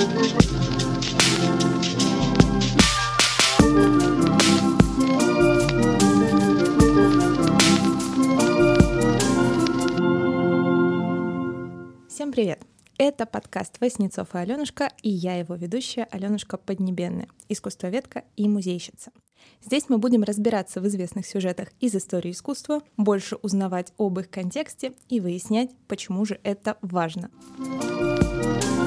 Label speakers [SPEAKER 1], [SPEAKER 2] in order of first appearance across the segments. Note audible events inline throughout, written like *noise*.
[SPEAKER 1] Всем привет! Это подкаст «Воснецов и Аленушка» и я его ведущая Аленушка Поднебенная, искусствоведка и музейщица. Здесь мы будем разбираться в известных сюжетах из истории искусства, больше узнавать об их контексте и выяснять, почему же это важно. В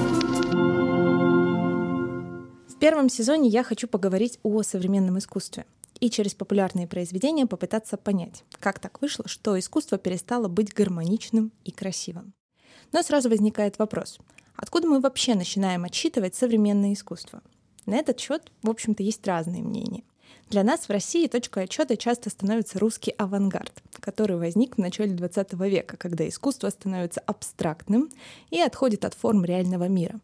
[SPEAKER 1] первом сезоне я хочу поговорить о современном искусстве и через популярные произведения попытаться понять, как так вышло, что искусство перестало быть гармоничным и красивым. Но сразу возникает вопрос, откуда мы вообще начинаем отсчитывать современное искусство? На этот счет, в общем-то, есть разные мнения. Для нас в России точкой отчета часто становится русский авангард, который возник в начале 20 века, когда искусство становится абстрактным и отходит от форм реального мира.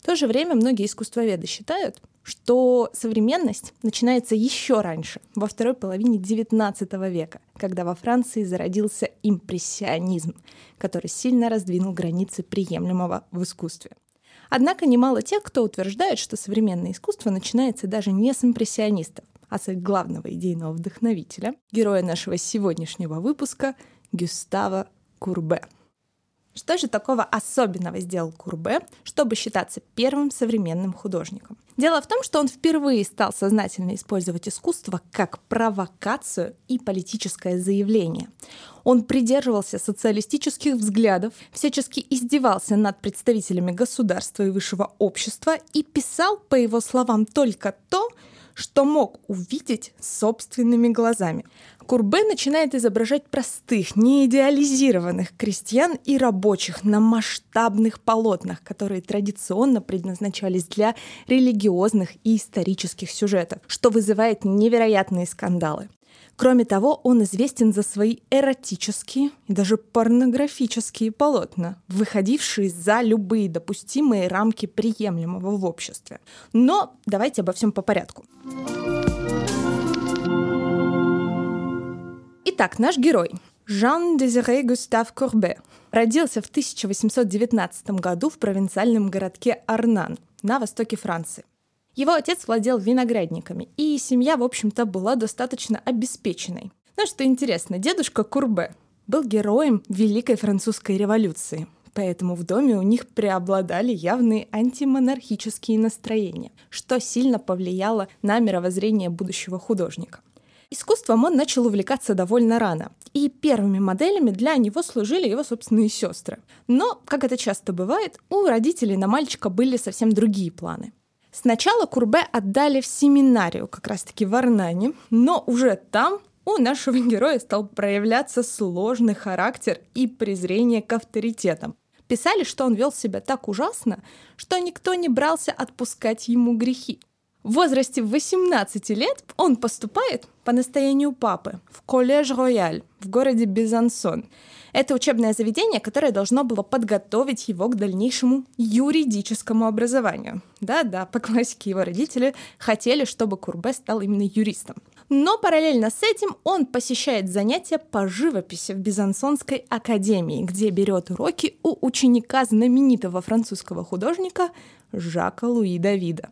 [SPEAKER 1] В то же время многие искусствоведы считают, что современность начинается еще раньше, во второй половине XIX века, когда во Франции зародился импрессионизм, который сильно раздвинул границы приемлемого в искусстве. Однако немало тех, кто утверждает, что современное искусство начинается даже не с импрессионистов, а с их главного идейного вдохновителя, героя нашего сегодняшнего выпуска Гюстава Курбе. Что же такого особенного сделал Курбе, чтобы считаться первым современным художником? Дело в том, что он впервые стал сознательно использовать искусство как провокацию и политическое заявление. Он придерживался социалистических взглядов, всячески издевался над представителями государства и высшего общества и писал, по его словам, только то, что мог увидеть собственными глазами. Курбе начинает изображать простых, неидеализированных крестьян и рабочих на масштабных полотнах, которые традиционно предназначались для религиозных и исторических сюжетов, что вызывает невероятные скандалы. Кроме того, он известен за свои эротические и даже порнографические полотна, выходившие за любые допустимые рамки приемлемого в обществе. Но давайте обо всем по порядку. Итак, наш герой Жан-Дезире Густав Курбе родился в 1819 году в провинциальном городке Арнан на востоке Франции. Его отец владел виноградниками, и семья, в общем-то, была достаточно обеспеченной. Но что интересно, дедушка Курбе был героем Великой Французской революции, поэтому в доме у них преобладали явные антимонархические настроения, что сильно повлияло на мировоззрение будущего художника. Искусством он начал увлекаться довольно рано, и первыми моделями для него служили его собственные сестры. Но, как это часто бывает, у родителей на мальчика были совсем другие планы. Сначала Курбе отдали в семинарию, как раз-таки в Арнане, но уже там у нашего героя стал проявляться сложный характер и презрение к авторитетам. Писали, что он вел себя так ужасно, что никто не брался отпускать ему грехи. В возрасте 18 лет он поступает по настоянию папы в коллеж Рояль в городе Безансон. Это учебное заведение, которое должно было подготовить его к дальнейшему юридическому образованию. Да-да, по классике его родители хотели, чтобы Курбе стал именно юристом. Но параллельно с этим он посещает занятия по живописи в Безансонской академии, где берет уроки у ученика знаменитого французского художника Жака Луи Давида.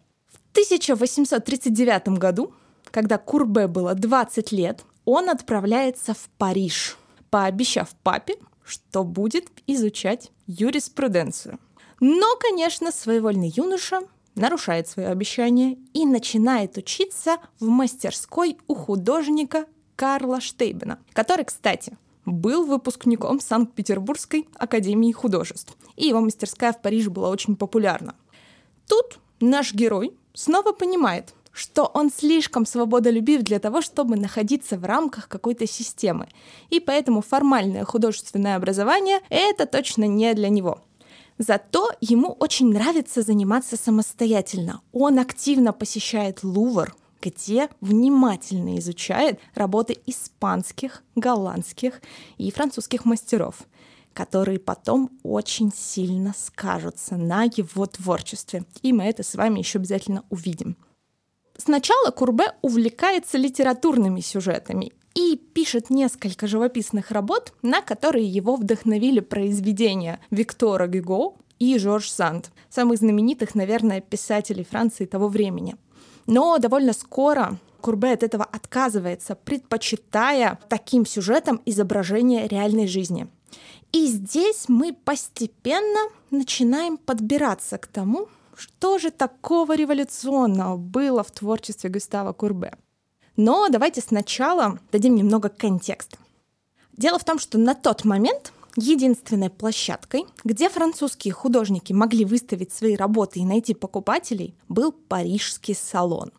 [SPEAKER 1] В 1839 году, когда Курбе было 20 лет, он отправляется в Париж – пообещав папе, что будет изучать юриспруденцию. Но, конечно, своевольный юноша нарушает свое обещание и начинает учиться в мастерской у художника Карла Штейбена, который, кстати, был выпускником Санкт-Петербургской академии художеств, и его мастерская в Париже была очень популярна. Тут наш герой снова понимает, что он слишком свободолюбив для того, чтобы находиться в рамках какой-то системы. И поэтому формальное художественное образование — это точно не для него. Зато ему очень нравится заниматься самостоятельно. Он активно посещает Лувр, где внимательно изучает работы испанских, голландских и французских мастеров которые потом очень сильно скажутся на его творчестве. И мы это с вами еще обязательно увидим. Сначала Курбе увлекается литературными сюжетами и пишет несколько живописных работ, на которые его вдохновили произведения Виктора Гюго, и Жорж Санд, самых знаменитых, наверное, писателей Франции того времени. Но довольно скоро Курбе от этого отказывается, предпочитая таким сюжетом изображение реальной жизни. И здесь мы постепенно начинаем подбираться к тому, что же такого революционного было в творчестве Густава Курбе. Но давайте сначала дадим немного контекста. Дело в том, что на тот момент единственной площадкой, где французские художники могли выставить свои работы и найти покупателей, был Парижский салон.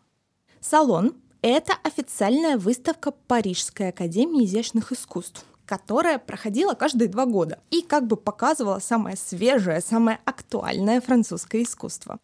[SPEAKER 1] Салон — это официальная выставка Парижской академии изящных искусств, которая проходила каждые два года и как бы показывала самое свежее, самое актуальное французское искусство.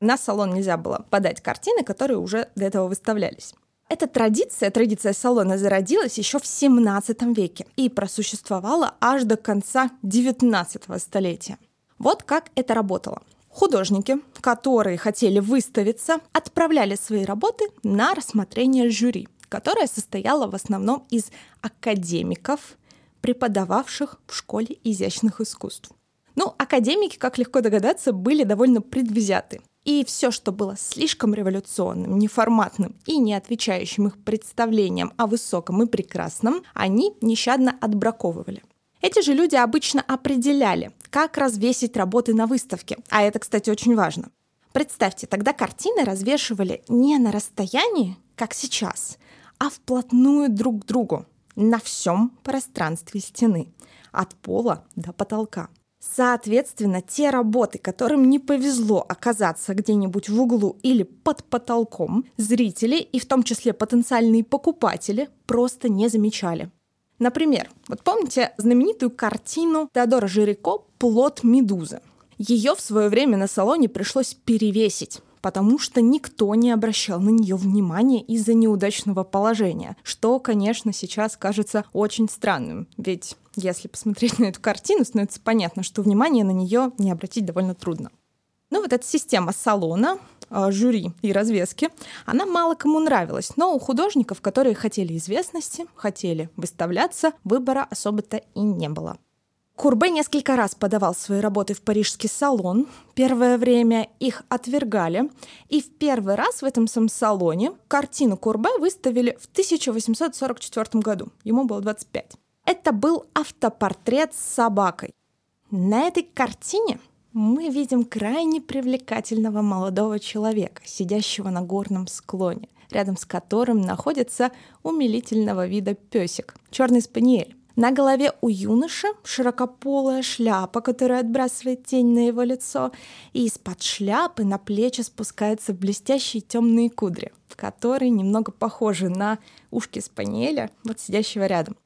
[SPEAKER 1] На салон нельзя было подать картины, которые уже до этого выставлялись. Эта традиция, традиция салона зародилась еще в 17 веке и просуществовала аж до конца 19 столетия. Вот как это работало. Художники, которые хотели выставиться, отправляли свои работы на рассмотрение жюри, которое состояло в основном из академиков, преподававших в школе изящных искусств. Ну, академики, как легко догадаться, были довольно предвзяты. И все, что было слишком революционным, неформатным и не отвечающим их представлениям о высоком и прекрасном, они нещадно отбраковывали. Эти же люди обычно определяли, как развесить работы на выставке, а это, кстати, очень важно. Представьте, тогда картины развешивали не на расстоянии, как сейчас, а вплотную друг к другу на всем пространстве стены, от пола до потолка. Соответственно, те работы, которым не повезло оказаться где-нибудь в углу или под потолком, зрители и в том числе потенциальные покупатели просто не замечали. Например, вот помните знаменитую картину Теодора Жирико «Плод медузы»? Ее в свое время на салоне пришлось перевесить, потому что никто не обращал на нее внимания из-за неудачного положения, что, конечно, сейчас кажется очень странным, ведь если посмотреть на эту картину, становится понятно, что внимание на нее не обратить довольно трудно. Ну вот эта система салона, а, жюри и развески, она мало кому нравилась, но у художников, которые хотели известности, хотели выставляться, выбора особо-то и не было. Курбе несколько раз подавал свои работы в парижский салон. Первое время их отвергали. И в первый раз в этом самом салоне картину Курбе выставили в 1844 году. Ему было 25. Это был автопортрет с собакой. На этой картине мы видим крайне привлекательного молодого человека, сидящего на горном склоне, рядом с которым находится умилительного вида песик, черный спаниель. На голове у юноши широкополая шляпа, которая отбрасывает тень на его лицо, и из-под шляпы на плечи спускаются блестящие темные кудри, которые немного похожи на ушки спаниеля, вот сидящего рядом.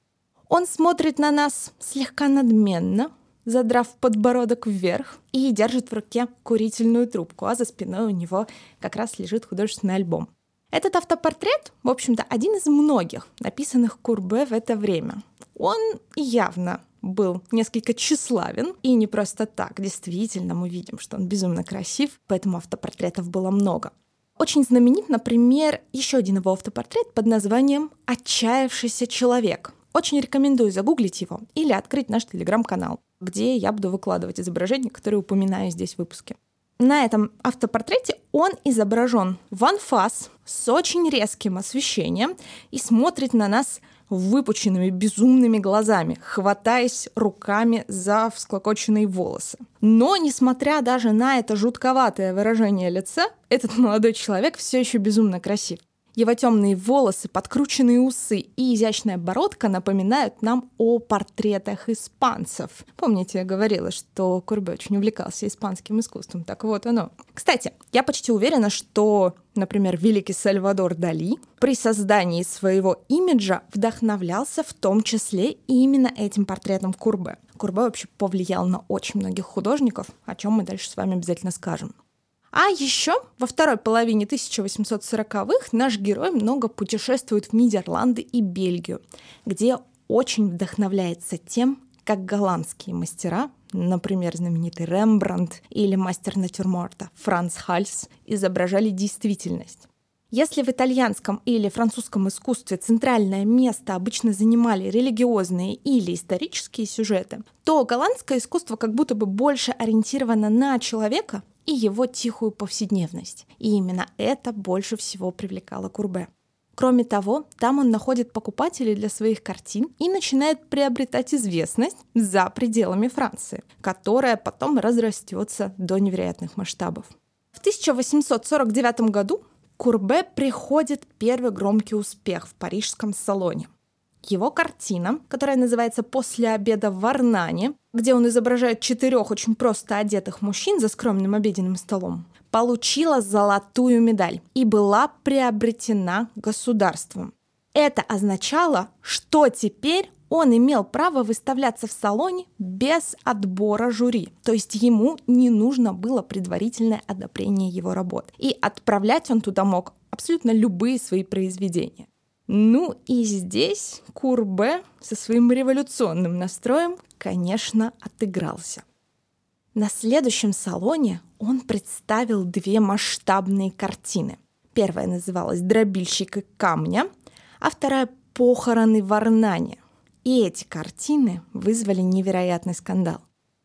[SPEAKER 1] Он смотрит на нас слегка надменно, задрав подбородок вверх, и держит в руке курительную трубку, а за спиной у него как раз лежит художественный альбом. Этот автопортрет, в общем-то, один из многих, написанных Курбе в это время. Он явно был несколько тщеславен, и не просто так. Действительно, мы видим, что он безумно красив, поэтому автопортретов было много. Очень знаменит, например, еще один его автопортрет под названием «Отчаявшийся человек». Очень рекомендую загуглить его или открыть наш телеграм-канал, где я буду выкладывать изображения, которые упоминаю здесь в выпуске. На этом автопортрете он изображен в анфас с очень резким освещением и смотрит на нас выпученными безумными глазами, хватаясь руками за всклокоченные волосы. Но, несмотря даже на это жутковатое выражение лица, этот молодой человек все еще безумно красив. Его темные волосы, подкрученные усы и изящная бородка напоминают нам о портретах испанцев. Помните, я говорила, что Курбе очень увлекался испанским искусством. Так вот оно. Кстати, я почти уверена, что, например, великий Сальвадор Дали при создании своего имиджа вдохновлялся в том числе именно этим портретом Курбе. Курбе вообще повлиял на очень многих художников, о чем мы дальше с вами обязательно скажем. А еще во второй половине 1840-х наш герой много путешествует в Нидерланды и Бельгию, где очень вдохновляется тем, как голландские мастера, например, знаменитый Рембрандт или мастер натюрморта Франц Хальс, изображали действительность. Если в итальянском или французском искусстве центральное место обычно занимали религиозные или исторические сюжеты, то голландское искусство как будто бы больше ориентировано на человека и его тихую повседневность. И именно это больше всего привлекало Курбе. Кроме того, там он находит покупателей для своих картин и начинает приобретать известность за пределами Франции, которая потом разрастется до невероятных масштабов. В 1849 году Курбе приходит первый громкий успех в парижском салоне. Его картина, которая называется «После обеда в Арнане», где он изображает четырех очень просто одетых мужчин за скромным обеденным столом, получила золотую медаль и была приобретена государством. Это означало, что теперь он имел право выставляться в салоне без отбора жюри. То есть ему не нужно было предварительное одобрение его работ. И отправлять он туда мог абсолютно любые свои произведения. Ну и здесь Курбе со своим революционным настроем, конечно, отыгрался. На следующем салоне он представил две масштабные картины. Первая называлась «Дробильщик и камня», а вторая «Похороны в Арнане». И эти картины вызвали невероятный скандал.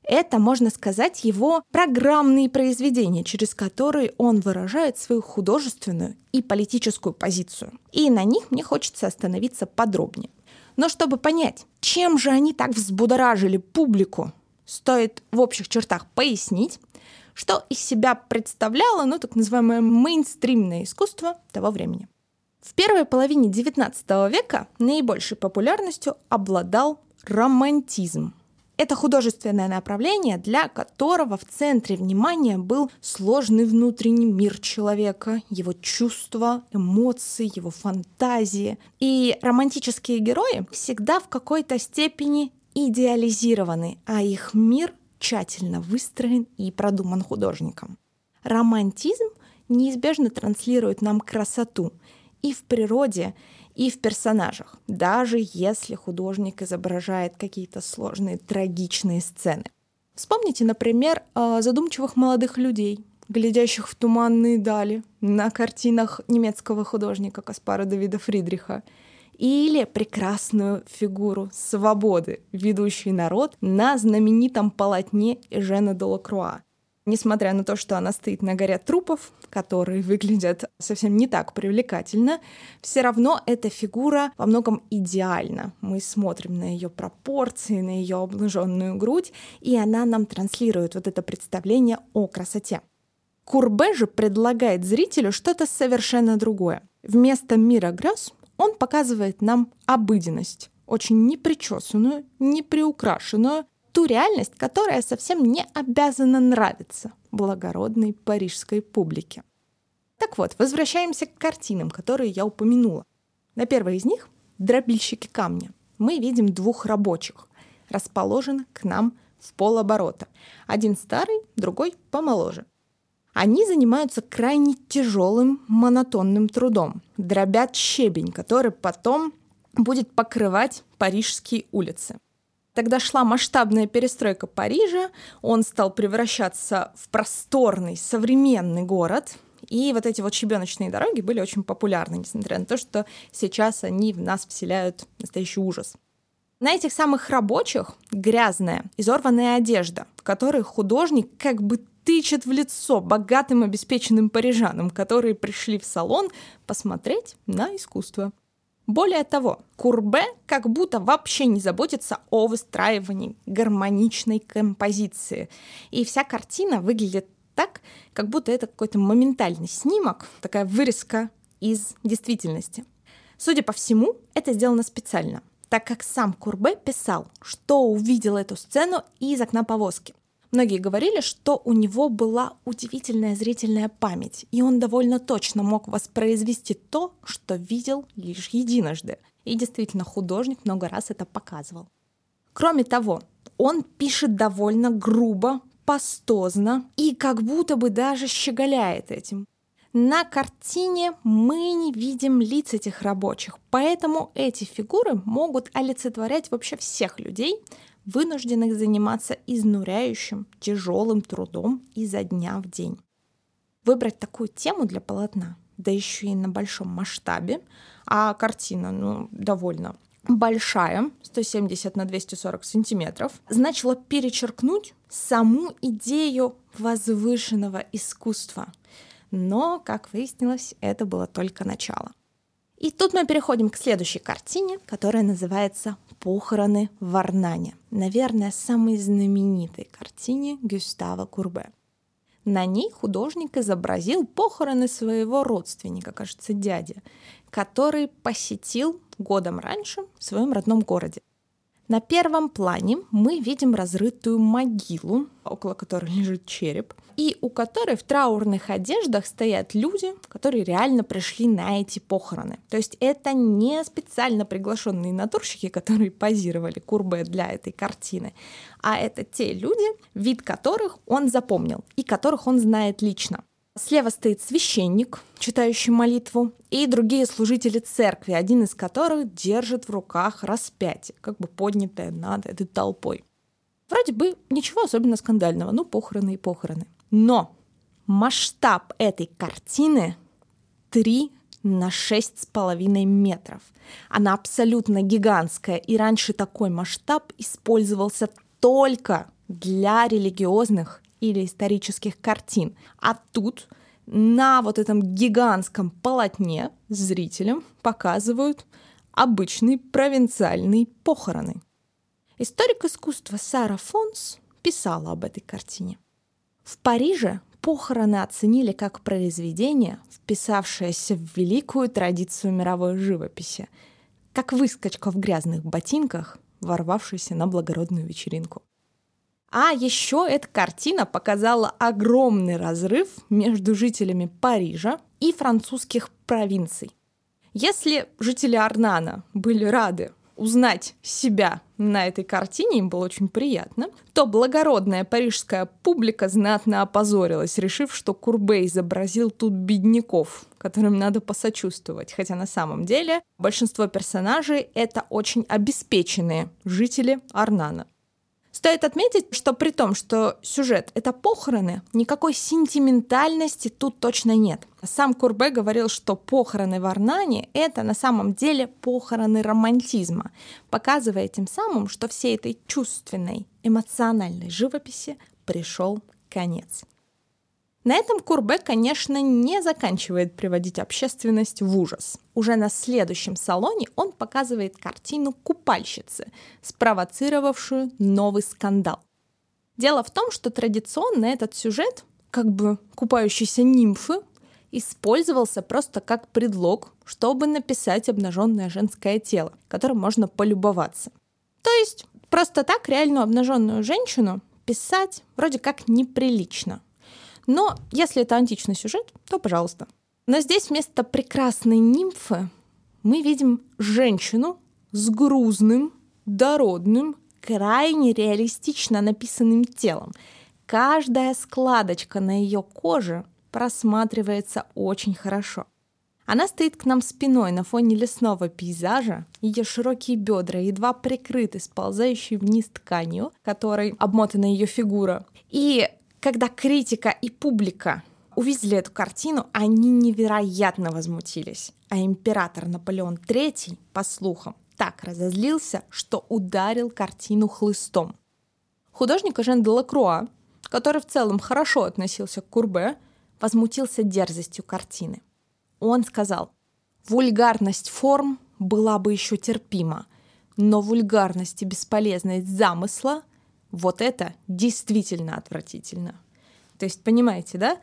[SPEAKER 1] Это, можно сказать, его программные произведения, через которые он выражает свою художественную и политическую позицию. И на них мне хочется остановиться подробнее. Но чтобы понять, чем же они так взбудоражили публику, стоит в общих чертах пояснить, что из себя представляло, ну, так называемое мейнстримное искусство того времени. В первой половине XIX века наибольшей популярностью обладал романтизм. Это художественное направление, для которого в центре внимания был сложный внутренний мир человека, его чувства, эмоции, его фантазии. И романтические герои всегда в какой-то степени идеализированы, а их мир тщательно выстроен и продуман художником. Романтизм неизбежно транслирует нам красоту — и в природе, и в персонажах, даже если художник изображает какие-то сложные трагичные сцены. Вспомните, например, задумчивых молодых людей, глядящих в туманные дали на картинах немецкого художника Каспара Давида Фридриха, или прекрасную фигуру свободы, ведущий народ на знаменитом полотне Эжена Делакруа несмотря на то, что она стоит на горе трупов, которые выглядят совсем не так привлекательно, все равно эта фигура во многом идеальна. Мы смотрим на ее пропорции, на ее обнаженную грудь, и она нам транслирует вот это представление о красоте. Курбе же предлагает зрителю что-то совершенно другое. Вместо мира грез он показывает нам обыденность, очень непричесанную, неприукрашенную, ту реальность, которая совсем не обязана нравиться благородной парижской публике. Так вот, возвращаемся к картинам, которые я упомянула. На первой из них «Дробильщики камня» мы видим двух рабочих, расположенных к нам в полоборота. Один старый, другой помоложе. Они занимаются крайне тяжелым монотонным трудом, дробят щебень, который потом будет покрывать парижские улицы. Тогда шла масштабная перестройка Парижа, он стал превращаться в просторный, современный город, и вот эти вот щебеночные дороги были очень популярны, несмотря на то, что сейчас они в нас вселяют настоящий ужас. На этих самых рабочих грязная, изорванная одежда, которой художник как бы тычет в лицо богатым обеспеченным парижанам, которые пришли в салон посмотреть на искусство. Более того, Курбе как будто вообще не заботится о выстраивании гармоничной композиции. И вся картина выглядит так, как будто это какой-то моментальный снимок, такая вырезка из действительности. Судя по всему, это сделано специально, так как сам Курбе писал, что увидел эту сцену из окна повозки. Многие говорили, что у него была удивительная зрительная память, и он довольно точно мог воспроизвести то, что видел лишь единожды. И действительно, художник много раз это показывал. Кроме того, он пишет довольно грубо, пастозно и как будто бы даже щеголяет этим. На картине мы не видим лиц этих рабочих, поэтому эти фигуры могут олицетворять вообще всех людей, вынужденных заниматься изнуряющим, тяжелым трудом изо дня в день. Выбрать такую тему для полотна да еще и на большом масштабе, а картина, ну, довольно большая, 170 на 240 сантиметров, значило перечеркнуть саму идею возвышенного искусства. Но, как выяснилось, это было только начало. И тут мы переходим к следующей картине, которая называется «Похороны в Арнане». Наверное, самой знаменитой картине Гюстава Курбе. На ней художник изобразил похороны своего родственника, кажется, дяди, который посетил годом раньше в своем родном городе. На первом плане мы видим разрытую могилу, около которой лежит череп, и у которой в траурных одеждах стоят люди, которые реально пришли на эти похороны. То есть это не специально приглашенные натурщики, которые позировали Курбе для этой картины, а это те люди, вид которых он запомнил и которых он знает лично. Слева стоит священник, читающий молитву, и другие служители церкви, один из которых держит в руках распятие, как бы поднятое над этой толпой. Вроде бы ничего особенно скандального, ну похороны и похороны. Но масштаб этой картины 3 на шесть с половиной метров. Она абсолютно гигантская, и раньше такой масштаб использовался только для религиозных или исторических картин. А тут на вот этом гигантском полотне зрителям показывают обычные провинциальные похороны. Историк искусства Сара Фонс писала об этой картине. В Париже похороны оценили как произведение, вписавшееся в великую традицию мировой живописи, как выскочка в грязных ботинках, ворвавшаяся на благородную вечеринку. А еще эта картина показала огромный разрыв между жителями Парижа и французских провинций. Если жители Арнана были рады узнать себя на этой картине, им было очень приятно, то благородная парижская публика знатно опозорилась, решив, что Курбе изобразил тут бедняков, которым надо посочувствовать. Хотя на самом деле большинство персонажей — это очень обеспеченные жители Арнана. Стоит отметить, что при том, что сюжет — это похороны, никакой сентиментальности тут точно нет. Сам Курбе говорил, что похороны в Арнане — это на самом деле похороны романтизма, показывая тем самым, что всей этой чувственной, эмоциональной живописи пришел конец. На этом Курбе, конечно, не заканчивает приводить общественность в ужас. Уже на следующем салоне он показывает картину купальщицы, спровоцировавшую новый скандал. Дело в том, что традиционно этот сюжет, как бы купающейся нимфы, использовался просто как предлог, чтобы написать обнаженное женское тело, которым можно полюбоваться. То есть просто так реальную обнаженную женщину писать вроде как неприлично. Но если это античный сюжет, то пожалуйста. Но здесь вместо прекрасной нимфы мы видим женщину с грузным, дородным, крайне реалистично написанным телом. Каждая складочка на ее коже просматривается очень хорошо. Она стоит к нам спиной на фоне лесного пейзажа, ее широкие бедра едва прикрыты сползающей вниз тканью, которой обмотана ее фигура. И когда критика и публика увидели эту картину, они невероятно возмутились. А император Наполеон III, по слухам, так разозлился, что ударил картину хлыстом. Художник Жен де Лакруа, который в целом хорошо относился к Курбе, возмутился дерзостью картины. Он сказал, вульгарность форм была бы еще терпима, но вульгарность и бесполезность замысла – вот это действительно отвратительно. То есть, понимаете, да?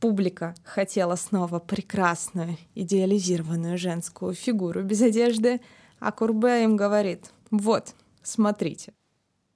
[SPEAKER 1] Публика хотела снова прекрасную, идеализированную женскую фигуру без одежды, а Курбе им говорит, вот, смотрите.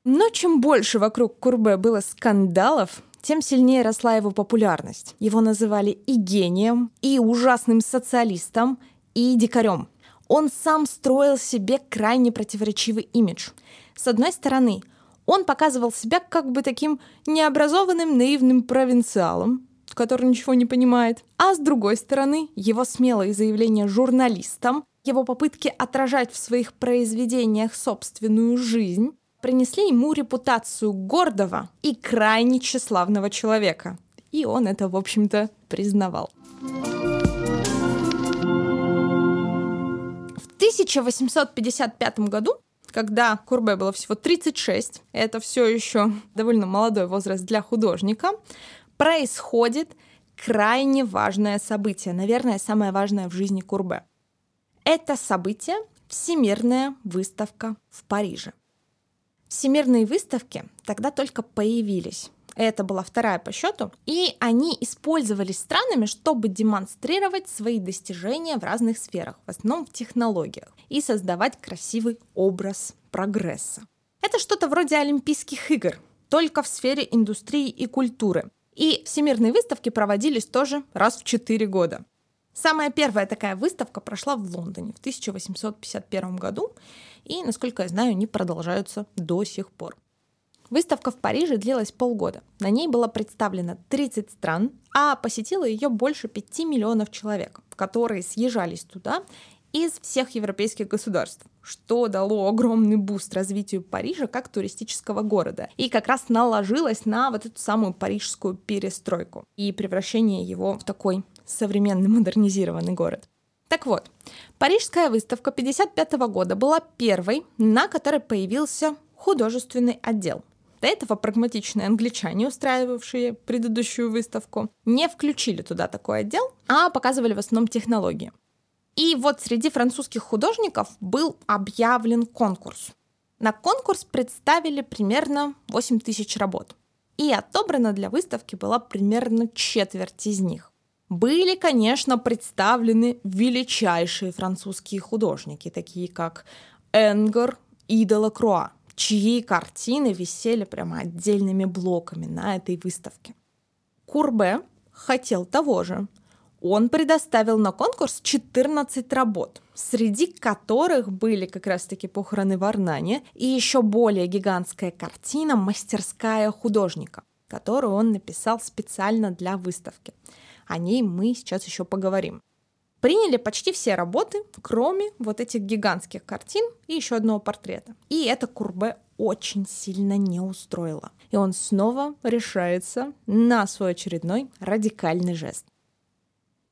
[SPEAKER 1] Но чем больше вокруг Курбе было скандалов, тем сильнее росла его популярность. Его называли и гением, и ужасным социалистом, и дикарем. Он сам строил себе крайне противоречивый имидж. С одной стороны, он показывал себя как бы таким необразованным наивным провинциалом, который ничего не понимает. А с другой стороны, его смелые заявления журналистам, его попытки отражать в своих произведениях собственную жизнь, принесли ему репутацию гордого и крайне тщеславного человека. И он это, в общем-то, признавал. В 1855 году когда Курбе было всего 36, это все еще довольно молодой возраст для художника, происходит крайне важное событие, наверное, самое важное в жизни Курбе. Это событие – Всемирная выставка в Париже. Всемирные выставки тогда только появились. Это была вторая по счету. И они использовались странами, чтобы демонстрировать свои достижения в разных сферах, в основном в технологиях, и создавать красивый образ прогресса. Это что-то вроде Олимпийских игр, только в сфере индустрии и культуры. И всемирные выставки проводились тоже раз в 4 года. Самая первая такая выставка прошла в Лондоне в 1851 году, и, насколько я знаю, они продолжаются до сих пор. Выставка в Париже длилась полгода. На ней было представлено 30 стран, а посетило ее больше 5 миллионов человек, которые съезжались туда из всех европейских государств, что дало огромный буст развитию Парижа как туристического города и как раз наложилось на вот эту самую парижскую перестройку и превращение его в такой современный модернизированный город. Так вот, Парижская выставка 1955 года была первой, на которой появился художественный отдел – до этого прагматичные англичане, устраивавшие предыдущую выставку, не включили туда такой отдел, а показывали в основном технологии. И вот среди французских художников был объявлен конкурс. На конкурс представили примерно 8 тысяч работ. И отобрана для выставки была примерно четверть из них. Были, конечно, представлены величайшие французские художники, такие как Энгер и Делакруа, чьи картины висели прямо отдельными блоками на этой выставке. Курбе хотел того же. Он предоставил на конкурс 14 работ, среди которых были как раз-таки похороны в Арнане и еще более гигантская картина «Мастерская художника», которую он написал специально для выставки. О ней мы сейчас еще поговорим. Приняли почти все работы, кроме вот этих гигантских картин и еще одного портрета. И это Курбе очень сильно не устроило. И он снова решается на свой очередной радикальный жест.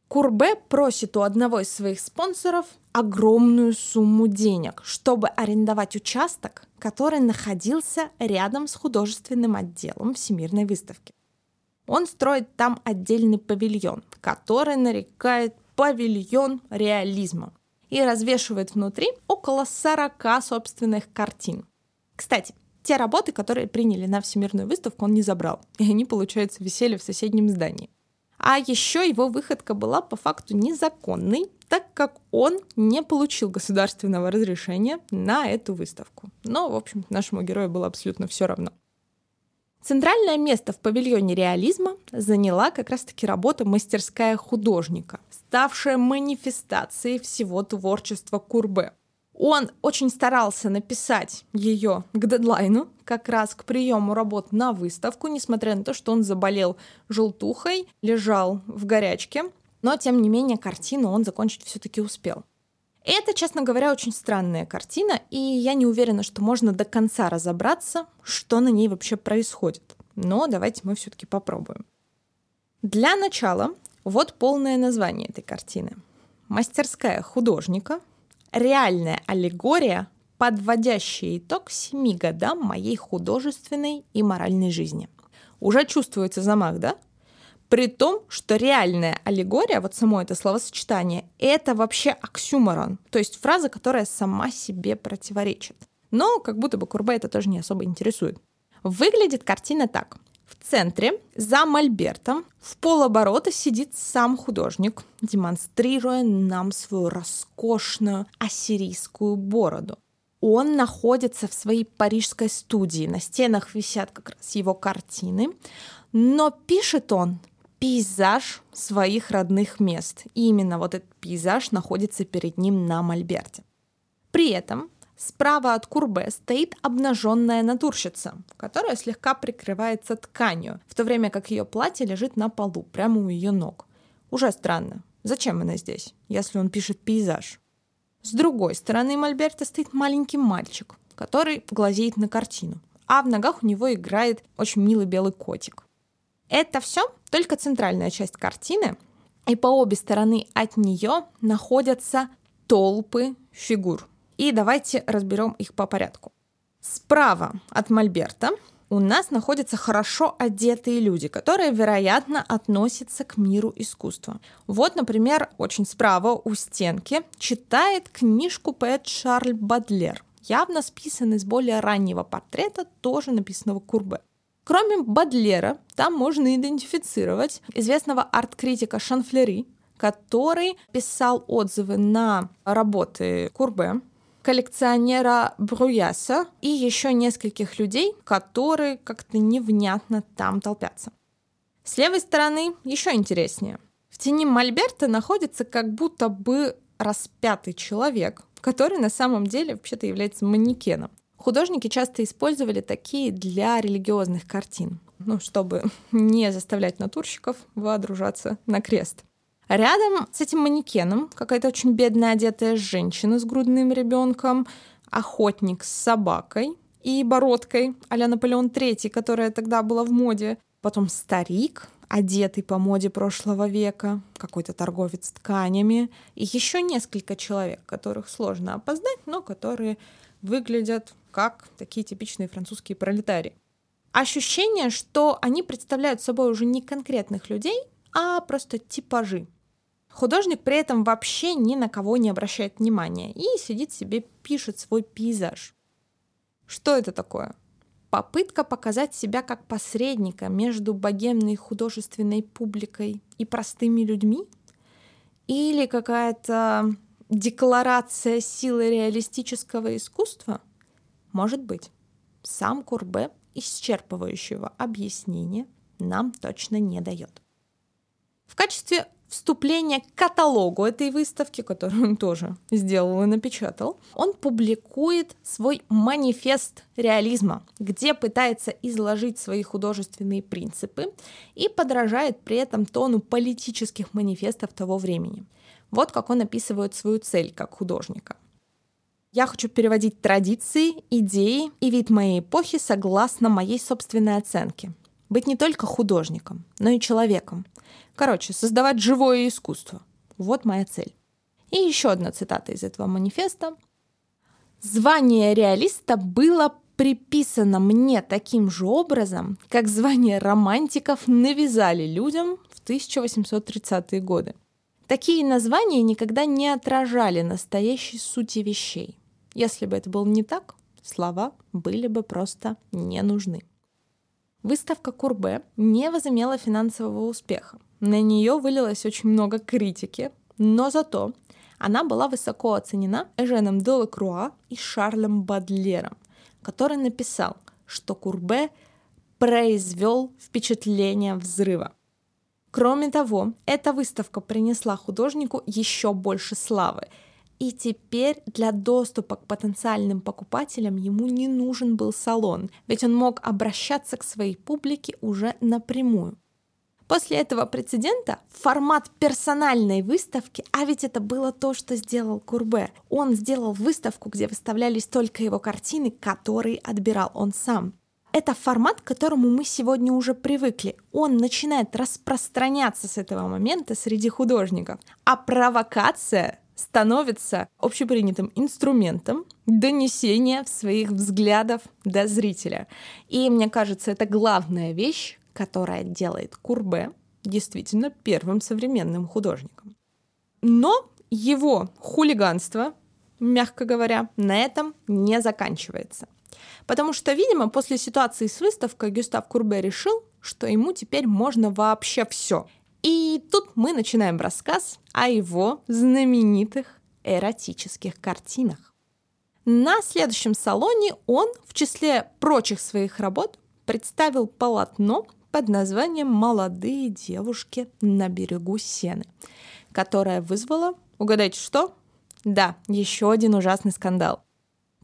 [SPEAKER 1] Курбе просит у одного из своих спонсоров огромную сумму денег, чтобы арендовать участок, который находился рядом с художественным отделом Всемирной выставки. Он строит там отдельный павильон, который нарекает павильон реализма и развешивает внутри около 40 собственных картин. Кстати, те работы, которые приняли на Всемирную выставку, он не забрал, и они, получается, висели в соседнем здании. А еще его выходка была по факту незаконной, так как он не получил государственного разрешения на эту выставку. Но, в общем, нашему герою было абсолютно все равно. Центральное место в павильоне реализма заняла как раз-таки работа «Мастерская художника», ставшая манифестацией всего творчества Курбе. Он очень старался написать ее к дедлайну, как раз к приему работ на выставку, несмотря на то, что он заболел желтухой, лежал в горячке, но тем не менее картину он закончить все-таки успел. Это, честно говоря, очень странная картина, и я не уверена, что можно до конца разобраться, что на ней вообще происходит. Но давайте мы все-таки попробуем. Для начала вот полное название этой картины. Мастерская художника, реальная аллегория, подводящая итог семи годам моей художественной и моральной жизни. Уже чувствуется замах, да? При том, что реальная аллегория, вот само это словосочетание, это вообще оксюморон, то есть фраза, которая сама себе противоречит. Но как будто бы Курбе это тоже не особо интересует. Выглядит картина так. В центре, за мольбертом, в полоборота сидит сам художник, демонстрируя нам свою роскошную ассирийскую бороду. Он находится в своей парижской студии. На стенах висят как раз его картины. Но пишет он пейзаж своих родных мест. И именно вот этот пейзаж находится перед ним на мольберте. При этом справа от Курбе стоит обнаженная натурщица, которая слегка прикрывается тканью, в то время как ее платье лежит на полу, прямо у ее ног. Уже странно. Зачем она здесь, если он пишет пейзаж? С другой стороны Мольберта стоит маленький мальчик, который глазеет на картину, а в ногах у него играет очень милый белый котик. Это все только центральная часть картины, и по обе стороны от нее находятся толпы фигур. И давайте разберем их по порядку. Справа от Мольберта у нас находятся хорошо одетые люди, которые, вероятно, относятся к миру искусства. Вот, например, очень справа у стенки читает книжку поэт Шарль Бадлер, явно списан из более раннего портрета, тоже написанного Курбе. Кроме Бадлера, там можно идентифицировать известного арт-критика Шанфлери, который писал отзывы на работы Курбе, коллекционера Бруяса и еще нескольких людей, которые как-то невнятно там толпятся. С левой стороны еще интереснее. В тени Мольберта находится как будто бы распятый человек, который на самом деле вообще-то является манекеном. Художники часто использовали такие для религиозных картин, ну, чтобы *laughs* не заставлять натурщиков водружаться на крест. Рядом с этим манекеном какая-то очень бедная одетая женщина с грудным ребенком, охотник с собакой и бородкой а Наполеон III, которая тогда была в моде. Потом старик, одетый по моде прошлого века, какой-то торговец тканями, и еще несколько человек, которых сложно опоздать, но которые выглядят как такие типичные французские пролетарии. Ощущение, что они представляют собой уже не конкретных людей, а просто типажи. Художник при этом вообще ни на кого не обращает внимания и сидит себе, пишет свой пейзаж. Что это такое? Попытка показать себя как посредника между богемной художественной публикой и простыми людьми? Или какая-то декларация силы реалистического искусства? Может быть. Сам Курбе исчерпывающего объяснения нам точно не дает. В качестве вступление к каталогу этой выставки, которую он тоже сделал и напечатал, он публикует свой манифест реализма, где пытается изложить свои художественные принципы и подражает при этом тону политических манифестов того времени. Вот как он описывает свою цель как художника. Я хочу переводить традиции, идеи и вид моей эпохи согласно моей собственной оценке. Быть не только художником, но и человеком, Короче, создавать живое искусство. Вот моя цель. И еще одна цитата из этого манифеста. Звание реалиста было приписано мне таким же образом, как звание романтиков навязали людям в 1830-е годы. Такие названия никогда не отражали настоящей сути вещей. Если бы это было не так, слова были бы просто не нужны. Выставка Курбе не возымела финансового успеха. На нее вылилось очень много критики, но зато она была высоко оценена Эженом Делакруа и Шарлем Бадлером, который написал, что Курбе произвел впечатление взрыва. Кроме того, эта выставка принесла художнику еще больше славы, и теперь для доступа к потенциальным покупателям ему не нужен был салон, ведь он мог обращаться к своей публике уже напрямую. После этого прецедента формат персональной выставки, а ведь это было то, что сделал Курбе. Он сделал выставку, где выставлялись только его картины, которые отбирал он сам. Это формат, к которому мы сегодня уже привыкли. Он начинает распространяться с этого момента среди художников. А провокация становится общепринятым инструментом донесения своих взглядов до зрителя. И мне кажется, это главная вещь, которая делает Курбе действительно первым современным художником. Но его хулиганство, мягко говоря, на этом не заканчивается. Потому что, видимо, после ситуации с выставкой Гюстав Курбе решил, что ему теперь можно вообще все. И тут мы начинаем рассказ о его знаменитых эротических картинах. На следующем салоне он, в числе прочих своих работ, представил полотно под названием «Молодые девушки на берегу Сены», которая вызвала, угадайте что? Да, еще один ужасный скандал.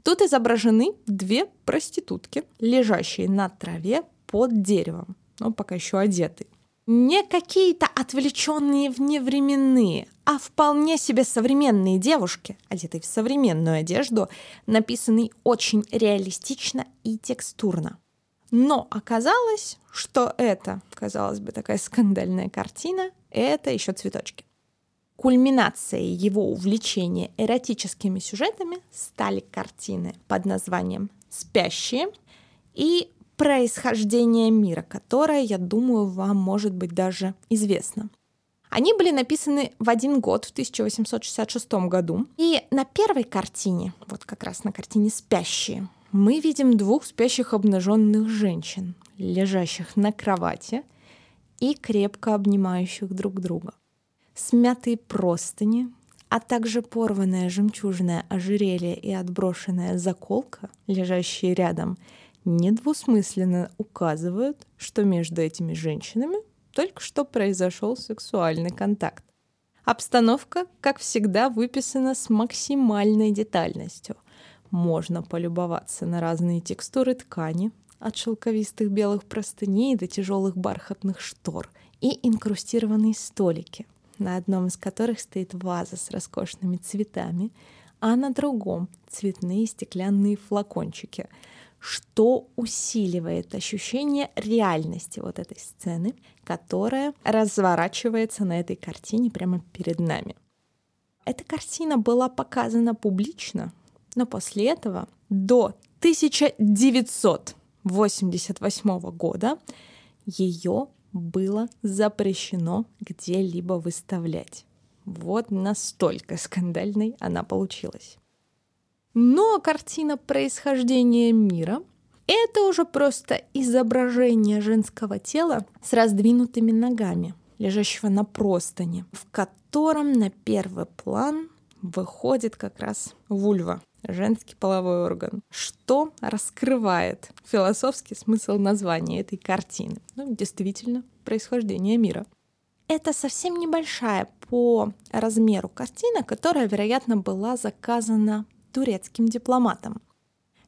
[SPEAKER 1] Тут изображены две проститутки, лежащие на траве под деревом, но пока еще одетые. Не какие-то отвлеченные вневременные, а вполне себе современные девушки, одетые в современную одежду, написанные очень реалистично и текстурно. Но оказалось, что это, казалось бы, такая скандальная картина, это еще цветочки. Кульминацией его увлечения эротическими сюжетами стали картины под названием «Спящие» и «Происхождение мира», которое, я думаю, вам может быть даже известно. Они были написаны в один год, в 1866 году. И на первой картине, вот как раз на картине «Спящие», мы видим двух спящих обнаженных женщин, лежащих на кровати и крепко обнимающих друг друга. Смятые простыни, а также порванное жемчужное ожерелье и отброшенная заколка, лежащие рядом, недвусмысленно указывают, что между этими женщинами только что произошел сексуальный контакт. Обстановка, как всегда, выписана с максимальной детальностью. Можно полюбоваться на разные текстуры ткани, от шелковистых белых простыней до тяжелых бархатных штор и инкрустированные столики, на одном из которых стоит ваза с роскошными цветами, а на другом цветные стеклянные флакончики — что усиливает ощущение реальности вот этой сцены, которая разворачивается на этой картине прямо перед нами. Эта картина была показана публично, но после этого до 1988 года ее было запрещено где-либо выставлять. Вот настолько скандальной она получилась. Но картина происхождения мира — это уже просто изображение женского тела с раздвинутыми ногами, лежащего на простыне, в котором на первый план выходит как раз вульва, женский половой орган, что раскрывает философский смысл названия этой картины. Ну, действительно, происхождение мира. Это совсем небольшая по размеру картина, которая, вероятно, была заказана турецким дипломатом.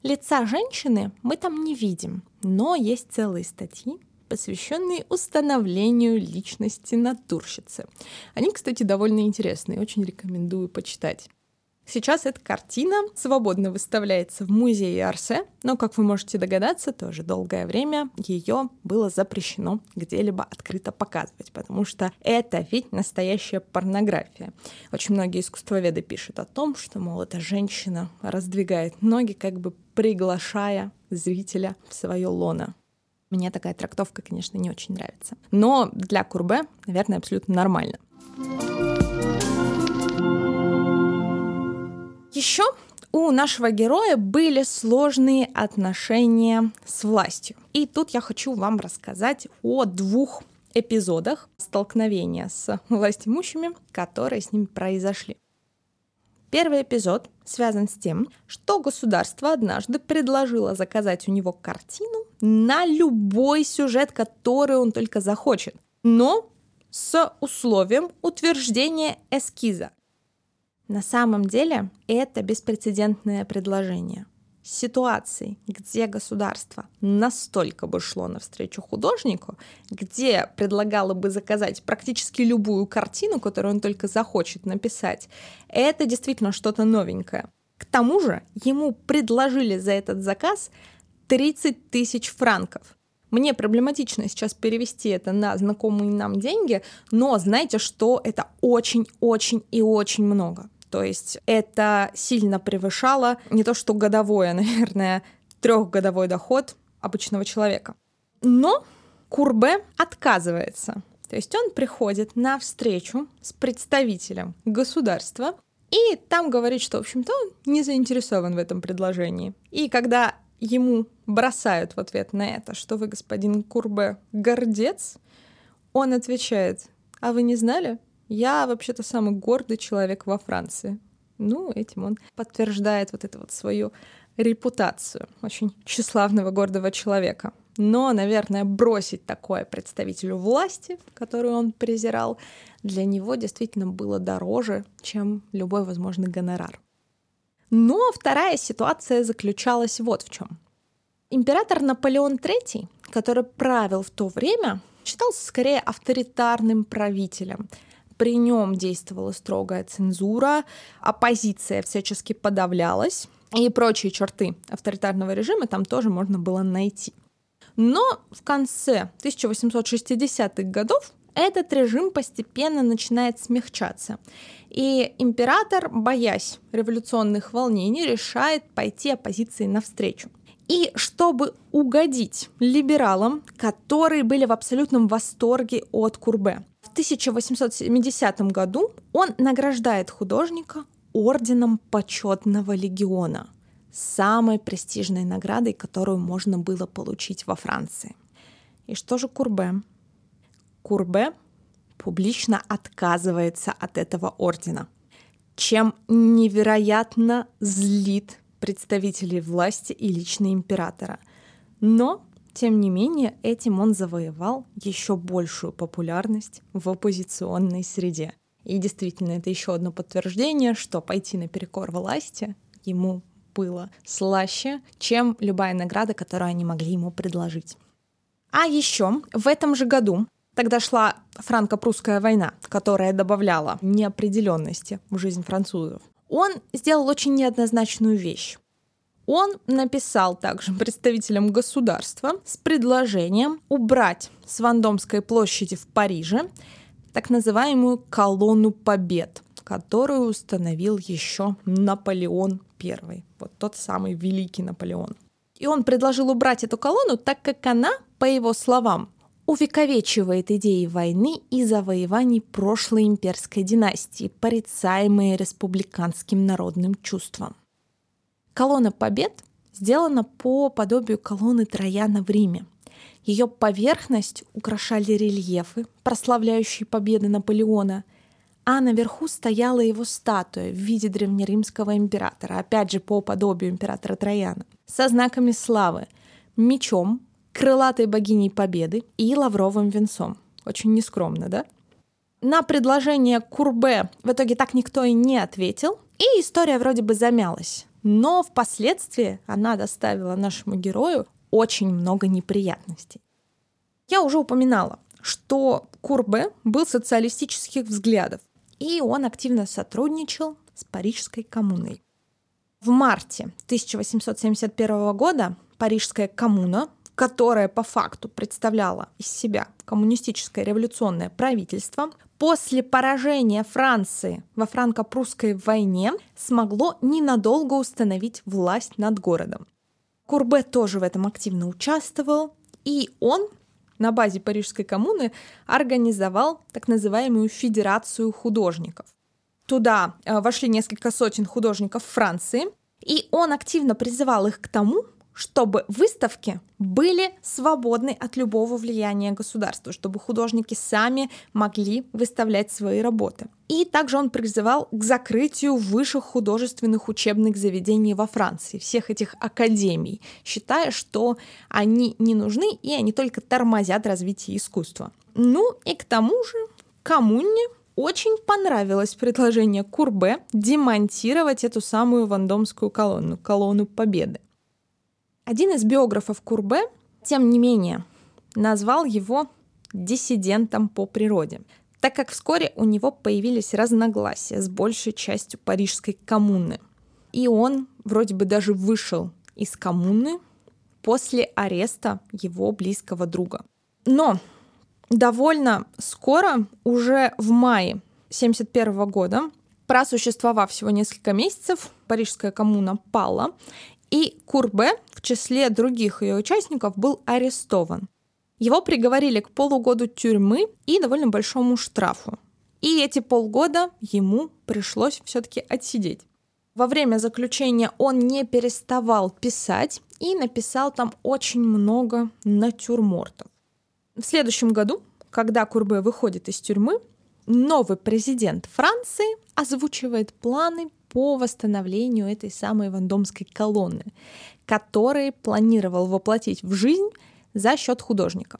[SPEAKER 1] Лица женщины мы там не видим, но есть целые статьи, посвященные установлению личности натурщицы. Они, кстати, довольно интересные, очень рекомендую почитать. Сейчас эта картина свободно выставляется в музее Арсе, но, как вы можете догадаться, тоже долгое время ее было запрещено где-либо открыто показывать, потому что это ведь настоящая порнография. Очень многие искусствоведы пишут о том, что, мол, эта женщина раздвигает ноги, как бы приглашая зрителя в свое лоно. Мне такая трактовка, конечно, не очень нравится. Но для Курбе, наверное, абсолютно нормально. Еще у нашего героя были сложные отношения с властью. И тут я хочу вам рассказать о двух эпизодах столкновения с властимущими, которые с ним произошли. Первый эпизод связан с тем, что государство однажды предложило заказать у него картину на любой сюжет, который он только захочет, но с условием утверждения эскиза. На самом деле это беспрецедентное предложение. Ситуации, где государство настолько бы шло навстречу художнику, где предлагало бы заказать практически любую картину, которую он только захочет написать, это действительно что-то новенькое. К тому же ему предложили за этот заказ 30 тысяч франков. Мне проблематично сейчас перевести это на знакомые нам деньги, но знаете, что это очень-очень и очень много. То есть это сильно превышало не то что годовое, *laughs* наверное, трехгодовой доход обычного человека. Но Курбе отказывается. То есть он приходит на встречу с представителем государства и там говорит, что, в общем-то, он не заинтересован в этом предложении. И когда ему бросают в ответ на это, что вы, господин Курбе, гордец, он отвечает, а вы не знали? Я вообще-то самый гордый человек во Франции. Ну, этим он подтверждает вот эту вот свою репутацию очень тщеславного, гордого человека. Но, наверное, бросить такое представителю власти, которую он презирал, для него действительно было дороже, чем любой возможный гонорар. Но вторая ситуация заключалась вот в чем. Император Наполеон III, который правил в то время, считался скорее авторитарным правителем — при нем действовала строгая цензура, оппозиция всячески подавлялась, и прочие черты авторитарного режима там тоже можно было найти. Но в конце 1860-х годов этот режим постепенно начинает смягчаться. И император, боясь революционных волнений, решает пойти оппозиции навстречу. И чтобы угодить либералам, которые были в абсолютном восторге от Курбе, 1870 году он награждает художника орденом почетного легиона, самой престижной наградой, которую можно было получить во Франции. И что же Курбе? Курбе публично отказывается от этого ордена, чем невероятно злит представителей власти и лично императора. Но, тем не менее, этим он завоевал еще большую популярность в оппозиционной среде. И действительно, это еще одно подтверждение, что пойти наперекор власти ему было слаще, чем любая награда, которую они могли ему предложить. А еще в этом же году Тогда шла франко-прусская война, которая добавляла неопределенности в жизнь французов он сделал очень неоднозначную вещь. Он написал также представителям государства с предложением убрать с Вандомской площади в Париже так называемую колонну побед, которую установил еще Наполеон I, вот тот самый великий Наполеон. И он предложил убрать эту колонну, так как она, по его словам, увековечивает идеи войны и завоеваний прошлой имперской династии, порицаемые республиканским народным чувством. Колонна побед сделана по подобию колонны Трояна в Риме. Ее поверхность украшали рельефы, прославляющие победы Наполеона, а наверху стояла его статуя в виде древнеримского императора, опять же по подобию императора Трояна, со знаками славы, мечом, крылатой богиней Победы и лавровым венцом. Очень нескромно, да? На предложение Курбе в итоге так никто и не ответил, и история вроде бы замялась. Но впоследствии она доставила нашему герою очень много неприятностей. Я уже упоминала, что Курбе был социалистических взглядов, и он активно сотрудничал с Парижской коммуной. В марте 1871 года Парижская коммуна которая по факту представляла из себя коммунистическое революционное правительство, после поражения Франции во франко-прусской войне смогло ненадолго установить власть над городом. Курбе тоже в этом активно участвовал, и он на базе Парижской коммуны организовал так называемую Федерацию художников. Туда э, вошли несколько сотен художников Франции, и он активно призывал их к тому, чтобы выставки были свободны от любого влияния государства, чтобы художники сами могли выставлять свои работы. И также он призывал к закрытию высших художественных учебных заведений во Франции, всех этих академий, считая, что они не нужны и они только тормозят развитие искусства. Ну и к тому же коммуне очень понравилось предложение Курбе демонтировать эту самую вандомскую колонну, колонну Победы. Один из биографов Курбе, тем не менее, назвал его диссидентом по природе, так как вскоре у него появились разногласия с большей частью парижской коммуны. И он вроде бы даже вышел из коммуны после ареста его близкого друга. Но довольно скоро, уже в мае 1971 года, просуществовав всего несколько месяцев, Парижская коммуна пала, и Курбе в числе других ее участников был арестован. Его приговорили к полугоду тюрьмы и довольно большому штрафу. И эти полгода ему пришлось все-таки отсидеть. Во время заключения он не переставал писать и написал там очень много натюрмортов. В следующем году, когда Курбе выходит из тюрьмы, новый президент Франции озвучивает планы по восстановлению этой самой вандомской колонны, который планировал воплотить в жизнь за счет художника.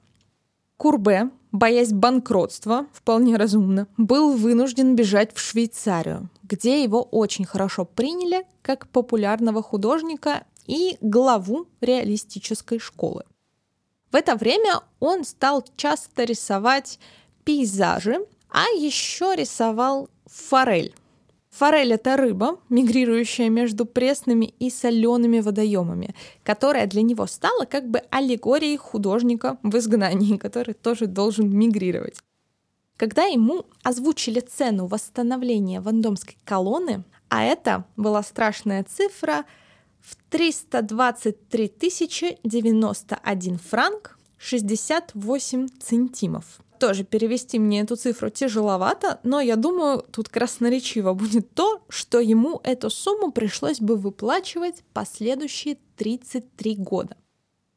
[SPEAKER 1] Курбе, боясь банкротства, вполне разумно, был вынужден бежать в Швейцарию, где его очень хорошо приняли как популярного художника и главу реалистической школы. В это время он стал часто рисовать пейзажи, а еще рисовал форель. Форель — это рыба, мигрирующая между пресными и солеными водоемами, которая для него стала как бы аллегорией художника в изгнании, который тоже должен мигрировать. Когда ему озвучили цену восстановления Вандомской колонны, а это была страшная цифра в 323 091 франк 68 центимов. Тоже перевести мне эту цифру тяжеловато, но я думаю, тут красноречиво будет то, что ему эту сумму пришлось бы выплачивать последующие 33 года.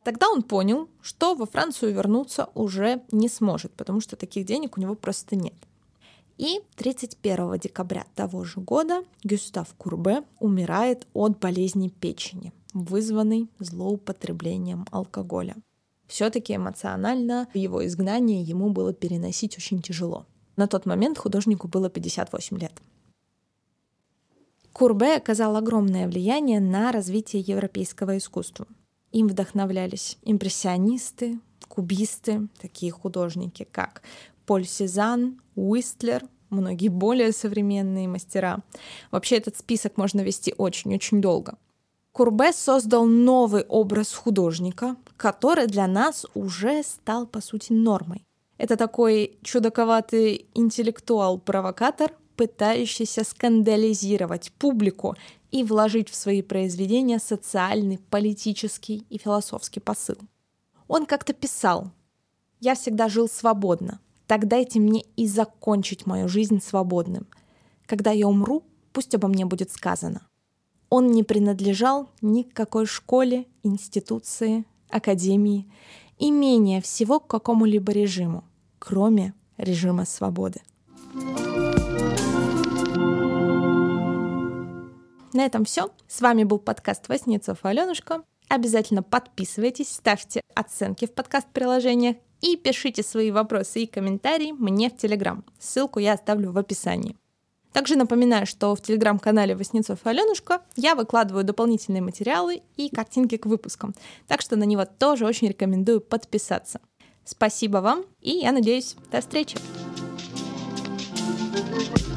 [SPEAKER 1] Тогда он понял, что во Францию вернуться уже не сможет, потому что таких денег у него просто нет. И 31 декабря того же года Гюстав Курбе умирает от болезни печени, вызванной злоупотреблением алкоголя. Все-таки эмоционально его изгнание ему было переносить очень тяжело. На тот момент художнику было 58 лет. Курбе оказал огромное влияние на развитие европейского искусства. Им вдохновлялись импрессионисты, кубисты, такие художники, как Поль Сезанн, Уистлер, многие более современные мастера. Вообще этот список можно вести очень-очень долго. Курбе создал новый образ художника, который для нас уже стал, по сути, нормой. Это такой чудаковатый интеллектуал-провокатор, пытающийся скандализировать публику и вложить в свои произведения социальный, политический и философский посыл. Он как-то писал «Я всегда жил свободно, так дайте мне и закончить мою жизнь свободным. Когда я умру, пусть обо мне будет сказано. Он не принадлежал ни к какой школе, институции, академии и менее всего к какому-либо режиму, кроме режима свободы. На этом все. С вами был подкаст Васнецов Аленушка. Обязательно подписывайтесь, ставьте оценки в подкаст-приложениях и пишите свои вопросы и комментарии мне в Телеграм. Ссылку я оставлю в описании. Также напоминаю, что в телеграм-канале Васнецов и Аленушка я выкладываю дополнительные материалы и картинки к выпускам, так что на него тоже очень рекомендую подписаться. Спасибо вам, и я надеюсь, до встречи! thank you